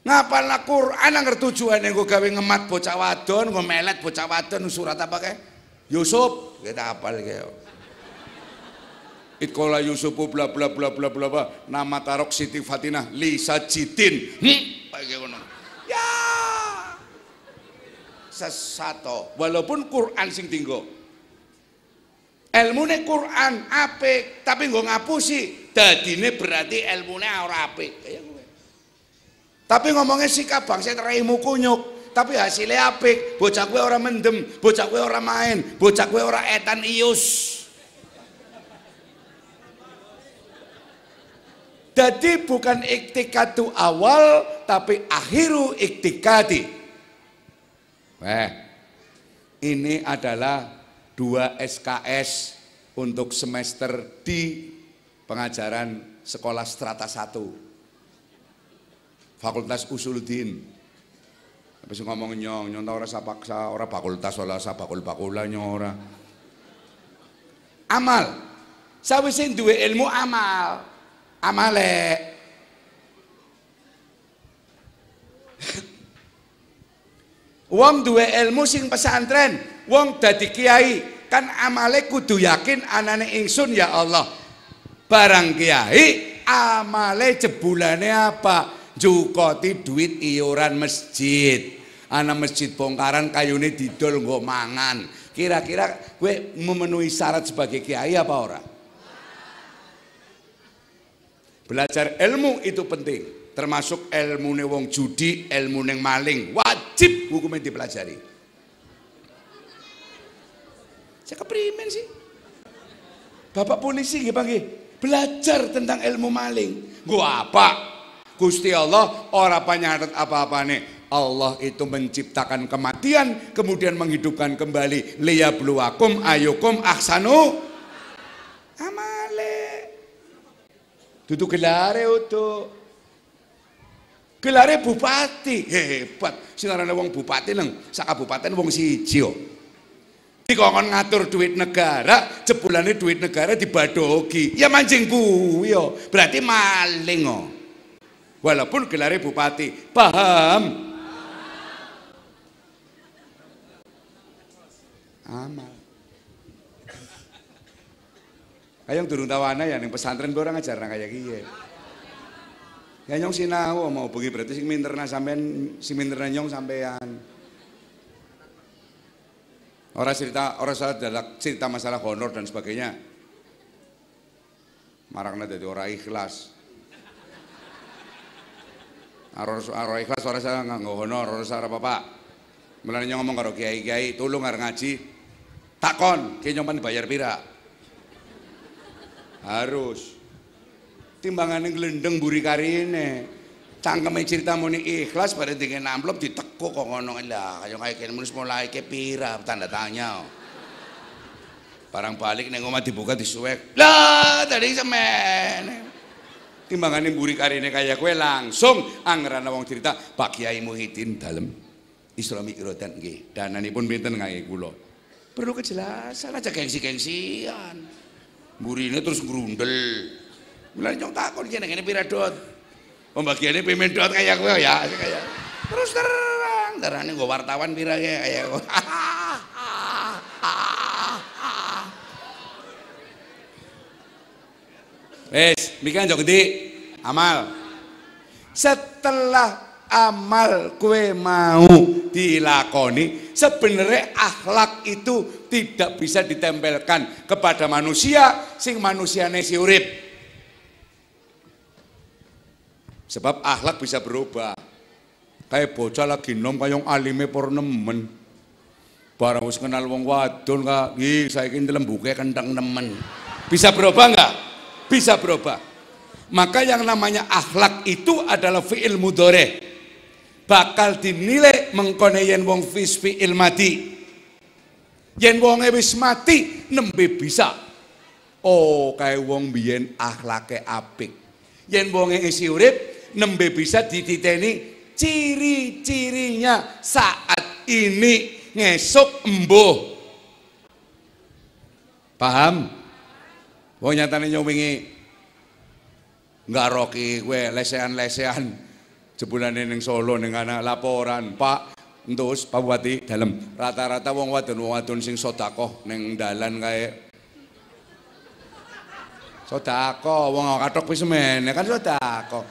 Ngapal Quran anger tujuan yang gue gawe ngemat bocah wadon, gue melet bocah wadon surat apa kayak? Yusuf, kita apal kayak. Itkola Yusufu bla bla bla bla bla bla nama tarok Siti Fatinah Lisa Jitin. Hmm, Ya. Sesato. Walaupun Quran sing tinggo. Ilmune Quran apik, tapi nggo ngapusi. Dadine berarti ilmune ora apik. Tapi ngomongnya sikap bangsa teraimu kunyuk. Tapi hasilnya apik. Bocah gue orang mendem, bocah gue orang main, bocah gue orang etan ius. Jadi bukan iktikatu awal tapi akhiru iktikati. Weh, ini adalah dua SKS untuk semester di pengajaran sekolah strata 1. Fakultas Usuluddin. Sih ngomong nyong, nyong tau rasa paksa, ora fakultas ora sa bakul-bakula nyong ora. Amal. Sawise duwe ilmu amal amale Wong duwe ilmu sing pesantren, wong dadi kiai, kan amale kudu yakin anane ingsun ya Allah. Barang kiai, amale jebulane apa? Jukoti duit iuran masjid. Ana masjid bongkaran kayune didol nggo mangan. Kira-kira gue memenuhi syarat sebagai kiai apa ora? Belajar ilmu itu penting, termasuk ilmu wong judi, ilmu maling, wajib hukumnya dipelajari. Saya keprimen sih. Bapak polisi nggih Pak belajar tentang ilmu maling. Gua apa? Gusti Allah ora panyaret apa-apa nih. Allah itu menciptakan kematian kemudian menghidupkan kembali liyabluwakum ayukum ahsanu amale Dudu gelare utuh gelare bupati hebat sing arane wong bupati neng sak kabupaten wong siji kok dikongkon ngatur duit negara jebulane duit negara dibadogi ya mancing kuwi yo berarti maling oh walaupun gelare bupati paham amal kayong durung tawana ya ning pesantren orang ngajar kayak kiye ya. Nyong sinau mau bengi berarti sing minterna sampean sing minterna nyong sampean. Orang cerita orang salah dalam cerita masalah honor dan sebagainya. Marakna jadi orang ikhlas. Orang ikhlas orang salah nggak honor orang salah apa Mulane ngomong karo kiai-kiai, tolong arep ngaji, Takon, ki nyompan bayar pira? Harus. Timbangane glendeng buri karine. Cangkeme cerita muni ikhlas pada dengan amplop ditekuk kok ngono lah. Kaya kaya kene mulus mulai ke pira tanda tanya. Barang balik neng omah dibuka disuwek. Lah, tadi semen. Timbangane buri karine kaya kue langsung anggaran wong cerita Pak Kiai Muhyiddin dalem. Isra Mi'rajan nggih. Dananipun pinten kangge kula? Perlu kejelasan aja gengsi-gengsian. Burine terus grundel. Mulai nyong takon kene kene pira dot. Pembagiannya payment dot kayak gue ya, kayak terus terang, darahnya gue wartawan pira ya kayak gue. Wes, mikir jok gede, amal. Setelah amal kue mau dilakoni sebenarnya akhlak itu tidak bisa ditempelkan kepada manusia sing manusia nesi urip. Sebab akhlak bisa berubah. Kayak bocah lagi nom kayong alime por nemen. Barang wis kenal wong wadon kak. Saya ingin dalam buku kentang nemen. Bisa berubah enggak bisa berubah. Maka yang namanya akhlak itu adalah fi'il mudore bakal dinilai mengkone yen wong fispi ilmati yen wong wis mati nembe bisa. Oh kayak wong biyen akhlake apik. Yen wong isi urip nembe bisa dititeni ciri-cirinya. Saat ini ngesuk embuh. Paham? Wong nyatane nyowingi nggak roki gue lesehan-lesehan. Jebulane ning Solo ning ana laporan, Pak Entus Pak Bupati dalam rata-rata wong wadon wong wadon sing sedekah ning dalan kae sedekah wong kathok wis semene kan sedekah.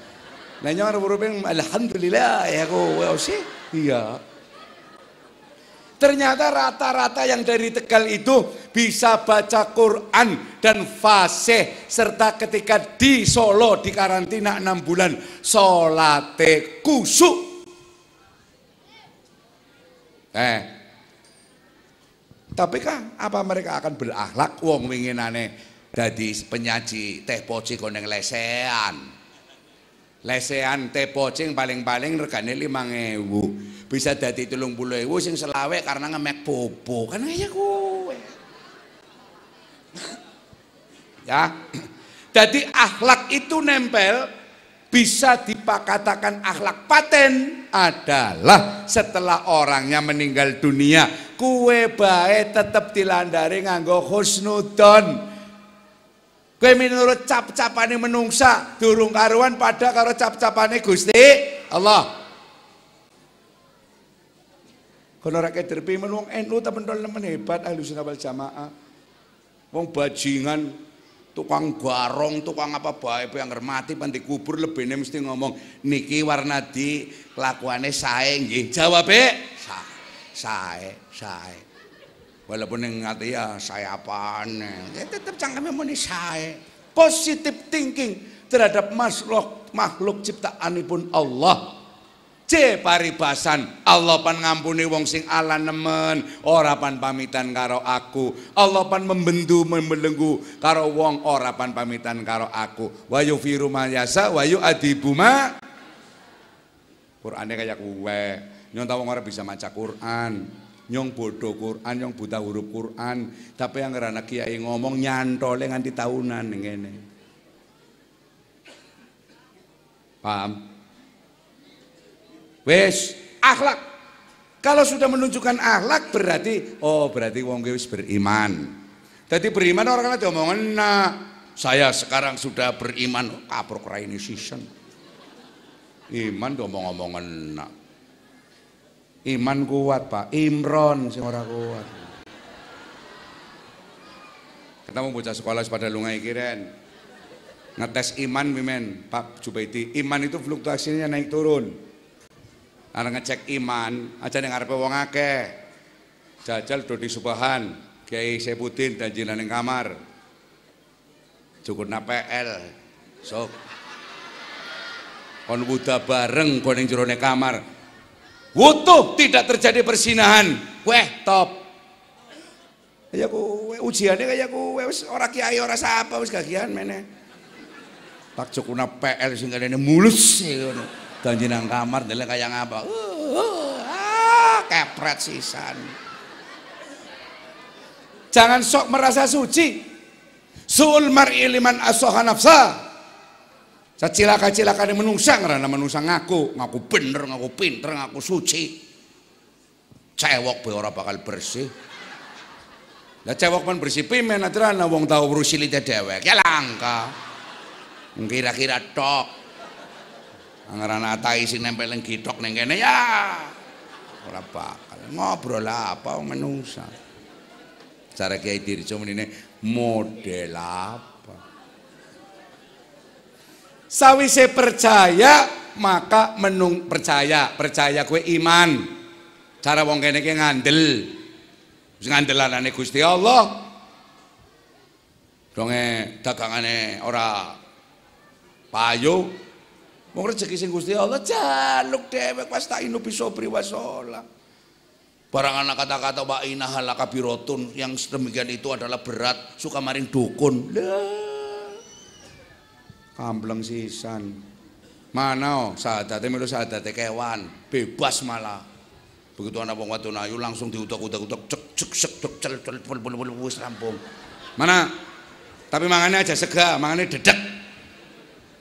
Lah nyong arep alhamdulillah ya kowe sih. Iya. Ternyata rata-rata yang dari Tegal itu bisa baca Quran dan fasih serta ketika di Solo di karantina enam bulan solate kusuk. Eh, tapi kan apa mereka akan berakhlak wong winginane jadi penyaji teh poci koneng lesean lesean teh pocing paling-paling regane ewu bisa dadi ewu sing selawe karena ngemek bobo. Kan kaya kowe. Ya. Jadi akhlak itu nempel bisa dipakatakan akhlak paten adalah setelah orangnya meninggal dunia kue baik tetap dilandari nganggo husnudon Kowe menurut cap-capane menungsa durung karuan pada karo cap-capane Gusti Allah. Kono ra kederpi men wong NU temen nemen hebat ahli sunnah wal jamaah. Wong bajingan tukang garong, tukang apa bae yang ngermati pan dikubur lebene mesti ngomong niki warna di kelakuane sae nggih. Jawabe sae, sae walaupun yang ngati ya saya apaan ya tetap cangkeme muni saya positive thinking terhadap makhluk makhluk ciptaanipun Allah. C paribasan. Allah pan ngampuni wong sing ala nemen. Ora pan pamitan karo aku. Allah pan membendu membelenggu karo wong. Ora pan pamitan karo aku. Wayu firu mayasa wayu adibuma Qur'ane kayak kuwe. Nyong tau ora bisa maca Quran. Nyong bodoh Quran nyong buta huruf Quran. Tapi yang ngerana kiai ngomong nyantole nganti tahunan ngene. Paham Wes, akhlak. Kalau sudah menunjukkan akhlak berarti oh berarti wong wis beriman. Jadi beriman orang kan omongan nah saya sekarang sudah beriman kaprok ini season. Iman ngomong-ngomongan nah. Iman kuat Pak, Imron sing ora kuat. Ketemu bocah sekolah pada lungai kiren. Ngetes iman mimen, Pak Jubaidi. Iman itu fluktuasinya naik turun. Arep ngecek iman, aja ning ngarepe wong akeh. Jajal Dodi Subahan, Kiai Sepudin dan ning kamar. Cukurna PL. Sok. Kon wuda bareng kon ning jerone kamar. Wutuh tidak terjadi persinahan. Weh, top. Ya ku ujiannya kayak ku wis ora kiai ora sapa wis gagian meneh. Tak cukurna PL sing mulus ngono. Danji nang kamar ndelok kaya ngapa. Uh, uh, ah, kepret sisan. Jangan sok merasa suci. Suul mar'i liman asoha nafsa. Sacilaka-cilaka ini menungsang karena menungsang ngaku, ngaku bener, ngaku pinter, ngaku suci. Cewok be ora bakal bersih. Lah cewek pun bersih pimen adrana wong tau brusilite dewek. Ya langka. Kira-kira tok. Anggaran atai sing nempel ning gitok ning kene ya ora bakal. Ngobrol apa menungsa. Cara Kiai Dirjo menine model apa? Sawise percaya maka menung percaya, percaya kue iman. Cara wong kene ki ngandel. Wis ngandelanane Gusti Allah. Donge dagangane ora payu Wong rezeki sing Gusti Allah jaluk dhewek inu bisobri wasola. Barang anak kata-kata wa inahala kabirotun yang sedemikian itu adalah berat, suka maring dukun. Kambleng sisan. Mana oh, sadate melu sadate kewan, bebas malah. Begitu anak wong wadon ayu langsung diutak-utak-utak cek cek cek cek cel cel pul pul pul wis rampung. Mana? Tapi mangannya aja sega, mangannya dedek.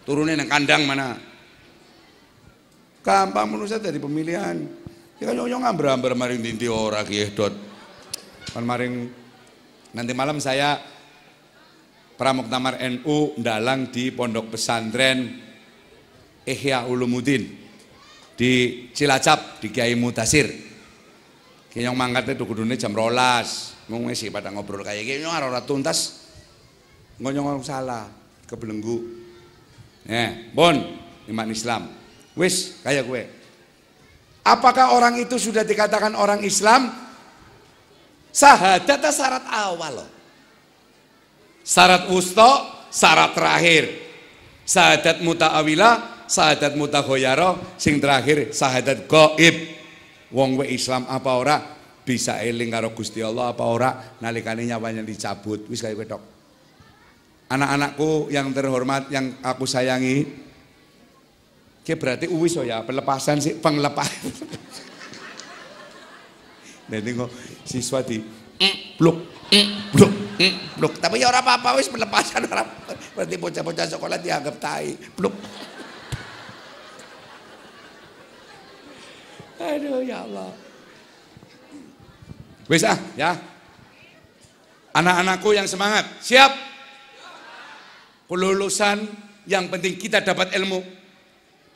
Turunnya nang kandang mana? Gampang manusia dari pemilihan. Ya kan nyong ngamber-amber maring dinti ora kiye dot. Kan maring nanti malam saya Pramuktamar NU dalang di Pondok Pesantren Ihya Ulumuddin di Cilacap di Kiai Mutasir. Kiai mangkatnya tuh kudune jam rolas. Mau ngisi pada ngobrol kayak gini, nyong ora tuntas. Ngonyong salah, kebelenggu. Ya, bon, iman Islam. Wis kayak gue. Apakah orang itu sudah dikatakan orang Islam? Sahadat syarat awal loh. Syarat wusto, syarat terakhir. Sahadat muta'awilah, sahadat mutahoyaro, sing terakhir sahadat goib. Wong we Islam apa ora bisa eling karo Gusti Allah apa ora nalikane nyawanya dicabut. Wis kayak gue dok. Anak-anakku yang terhormat yang aku sayangi, Oke berarti uwis oh ya pelepasan sih penglepas. Nanti kok siswa di blok blok blok tapi ya orang apa-apa wis pelepasan orang berarti bocah-bocah sekolah dianggap tai blok. Aduh ya Allah. Wis ah ya. Anak-anakku yang semangat, siap. Kelulusan yang penting kita dapat ilmu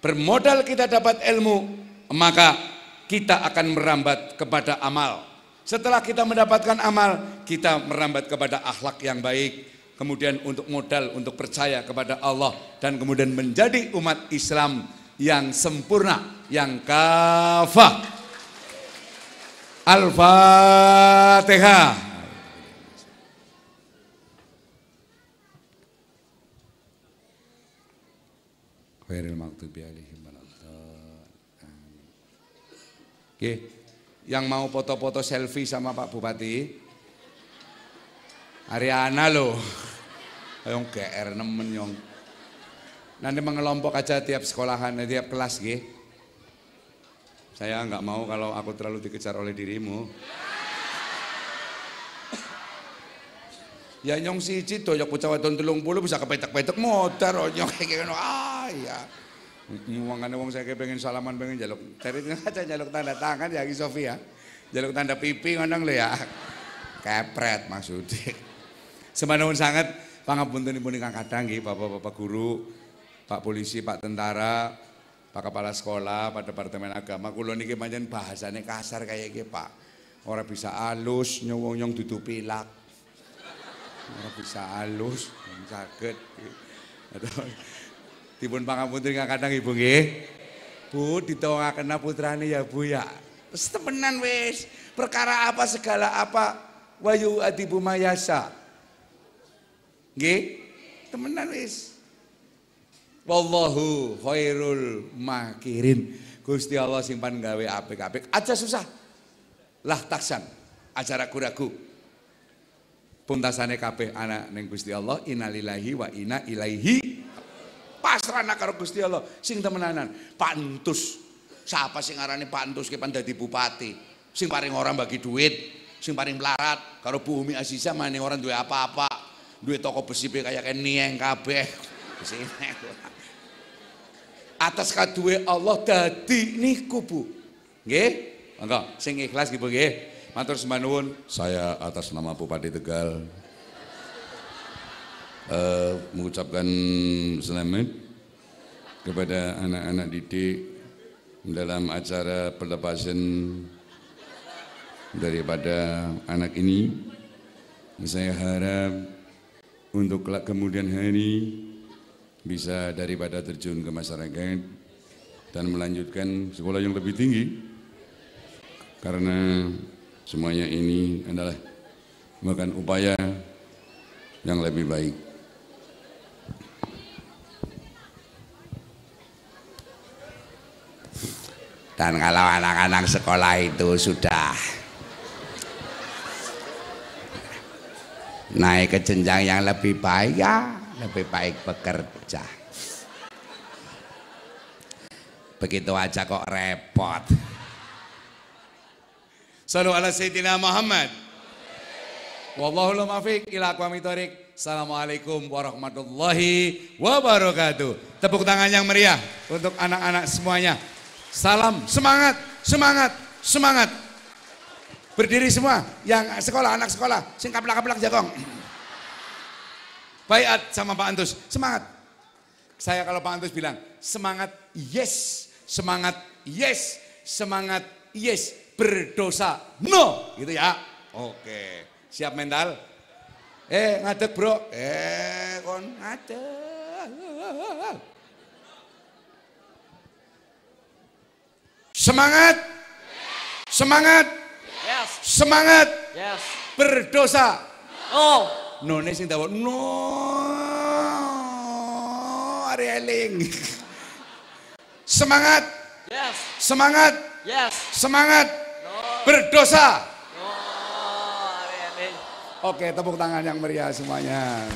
bermodal kita dapat ilmu, maka kita akan merambat kepada amal. Setelah kita mendapatkan amal, kita merambat kepada akhlak yang baik, kemudian untuk modal untuk percaya kepada Allah dan kemudian menjadi umat Islam yang sempurna, yang kafah. Al-Fatihah. Khairil alaihim waladdallin. Oke, yang mau foto-foto selfie sama Pak Bupati, Ariana loh. Ayo GR nemen nyong. Nanti mengelompok aja tiap sekolahan, tiap kelas gih. Saya nggak mau kalau aku terlalu dikejar oleh dirimu. Ya nyong siji doyok bocah wadon 30 bisa kepetek-petek motor nyong kayak. Ah ya. Nyuwangane wong saya pengen salaman pengen jaluk. Cari aja jaluk tanda tangan ya Ki Sofia. Jaluk tanda pipi ngono lho ya. Kepret maksudnya. Semanapun sangat pangapuntenipun ingkang kadang nggih Bapak-bapak guru, Pak polisi, Pak tentara, Pak kepala sekolah, Pak departemen agama. Kula niki pancen bahasane kasar kayak iki, Pak. Ora bisa alus nyong nyong dudu pilak. Ora bisa halus, saged. Dipun pangapunten kadang Ibu nggih. Bu ditolongaken putrane ya Bu ya. Wis temenan wis. Perkara apa segala apa wayu adibu mayasa. Nggih? Temenan wis. Wallahu khairul makirin. Gusti Allah simpan gawe apik-apik. Aja susah. Lah taksan. Aja ragu-ragu puntasane kabeh anak neng Gusti Allah innalillahi wa inna ilaihi pasrahna karo Gusti Allah sing temenanan pantus siapa sing ngarani pantus ki dadi bupati? Sing paling orang bagi duit sing paling melarat. Karo Bu Umi Aziza mana orang duwe apa-apa. Duwe toko besi kayak nieng kabeh. Atas kaduwe Allah dadi niku Bu. Nggih? Monggo sing ikhlas gitu nggih. Matur sembah saya atas nama Bupati Tegal uh, mengucapkan selamat kepada anak-anak didik dalam acara pelepasan daripada anak ini. Saya harap untuk kemudian hari bisa daripada terjun ke masyarakat dan melanjutkan sekolah yang lebih tinggi karena Semuanya ini adalah merupakan upaya yang lebih baik. Dan kalau anak-anak sekolah itu sudah naik ke jenjang yang lebih baik ya lebih baik bekerja. Begitu aja kok repot. Salu ala Sayyidina Muhammad. Wallahul muwaffiq ila aqwamit. Assalamualaikum warahmatullahi wabarakatuh. Tepuk tangan yang meriah untuk anak-anak semuanya. Salam. Semangat, semangat, semangat. Berdiri semua. Yang sekolah, anak sekolah, sing kaplak-kaplak jagong. Bayat sama Pak Antus, semangat. Saya kalau Pak Antus bilang, semangat yes, semangat yes, semangat yes. Berdosa no. Gitu ya. Oke. Siap mental? Eh ngadek bro. Eh kon ngadek semangat semangat yes. semangat yes. berdosa no no ini sing tahu no Arieling semangat yes. semangat yes. semangat berdosa. Oh, Oke, tepuk tangan yang meriah semuanya.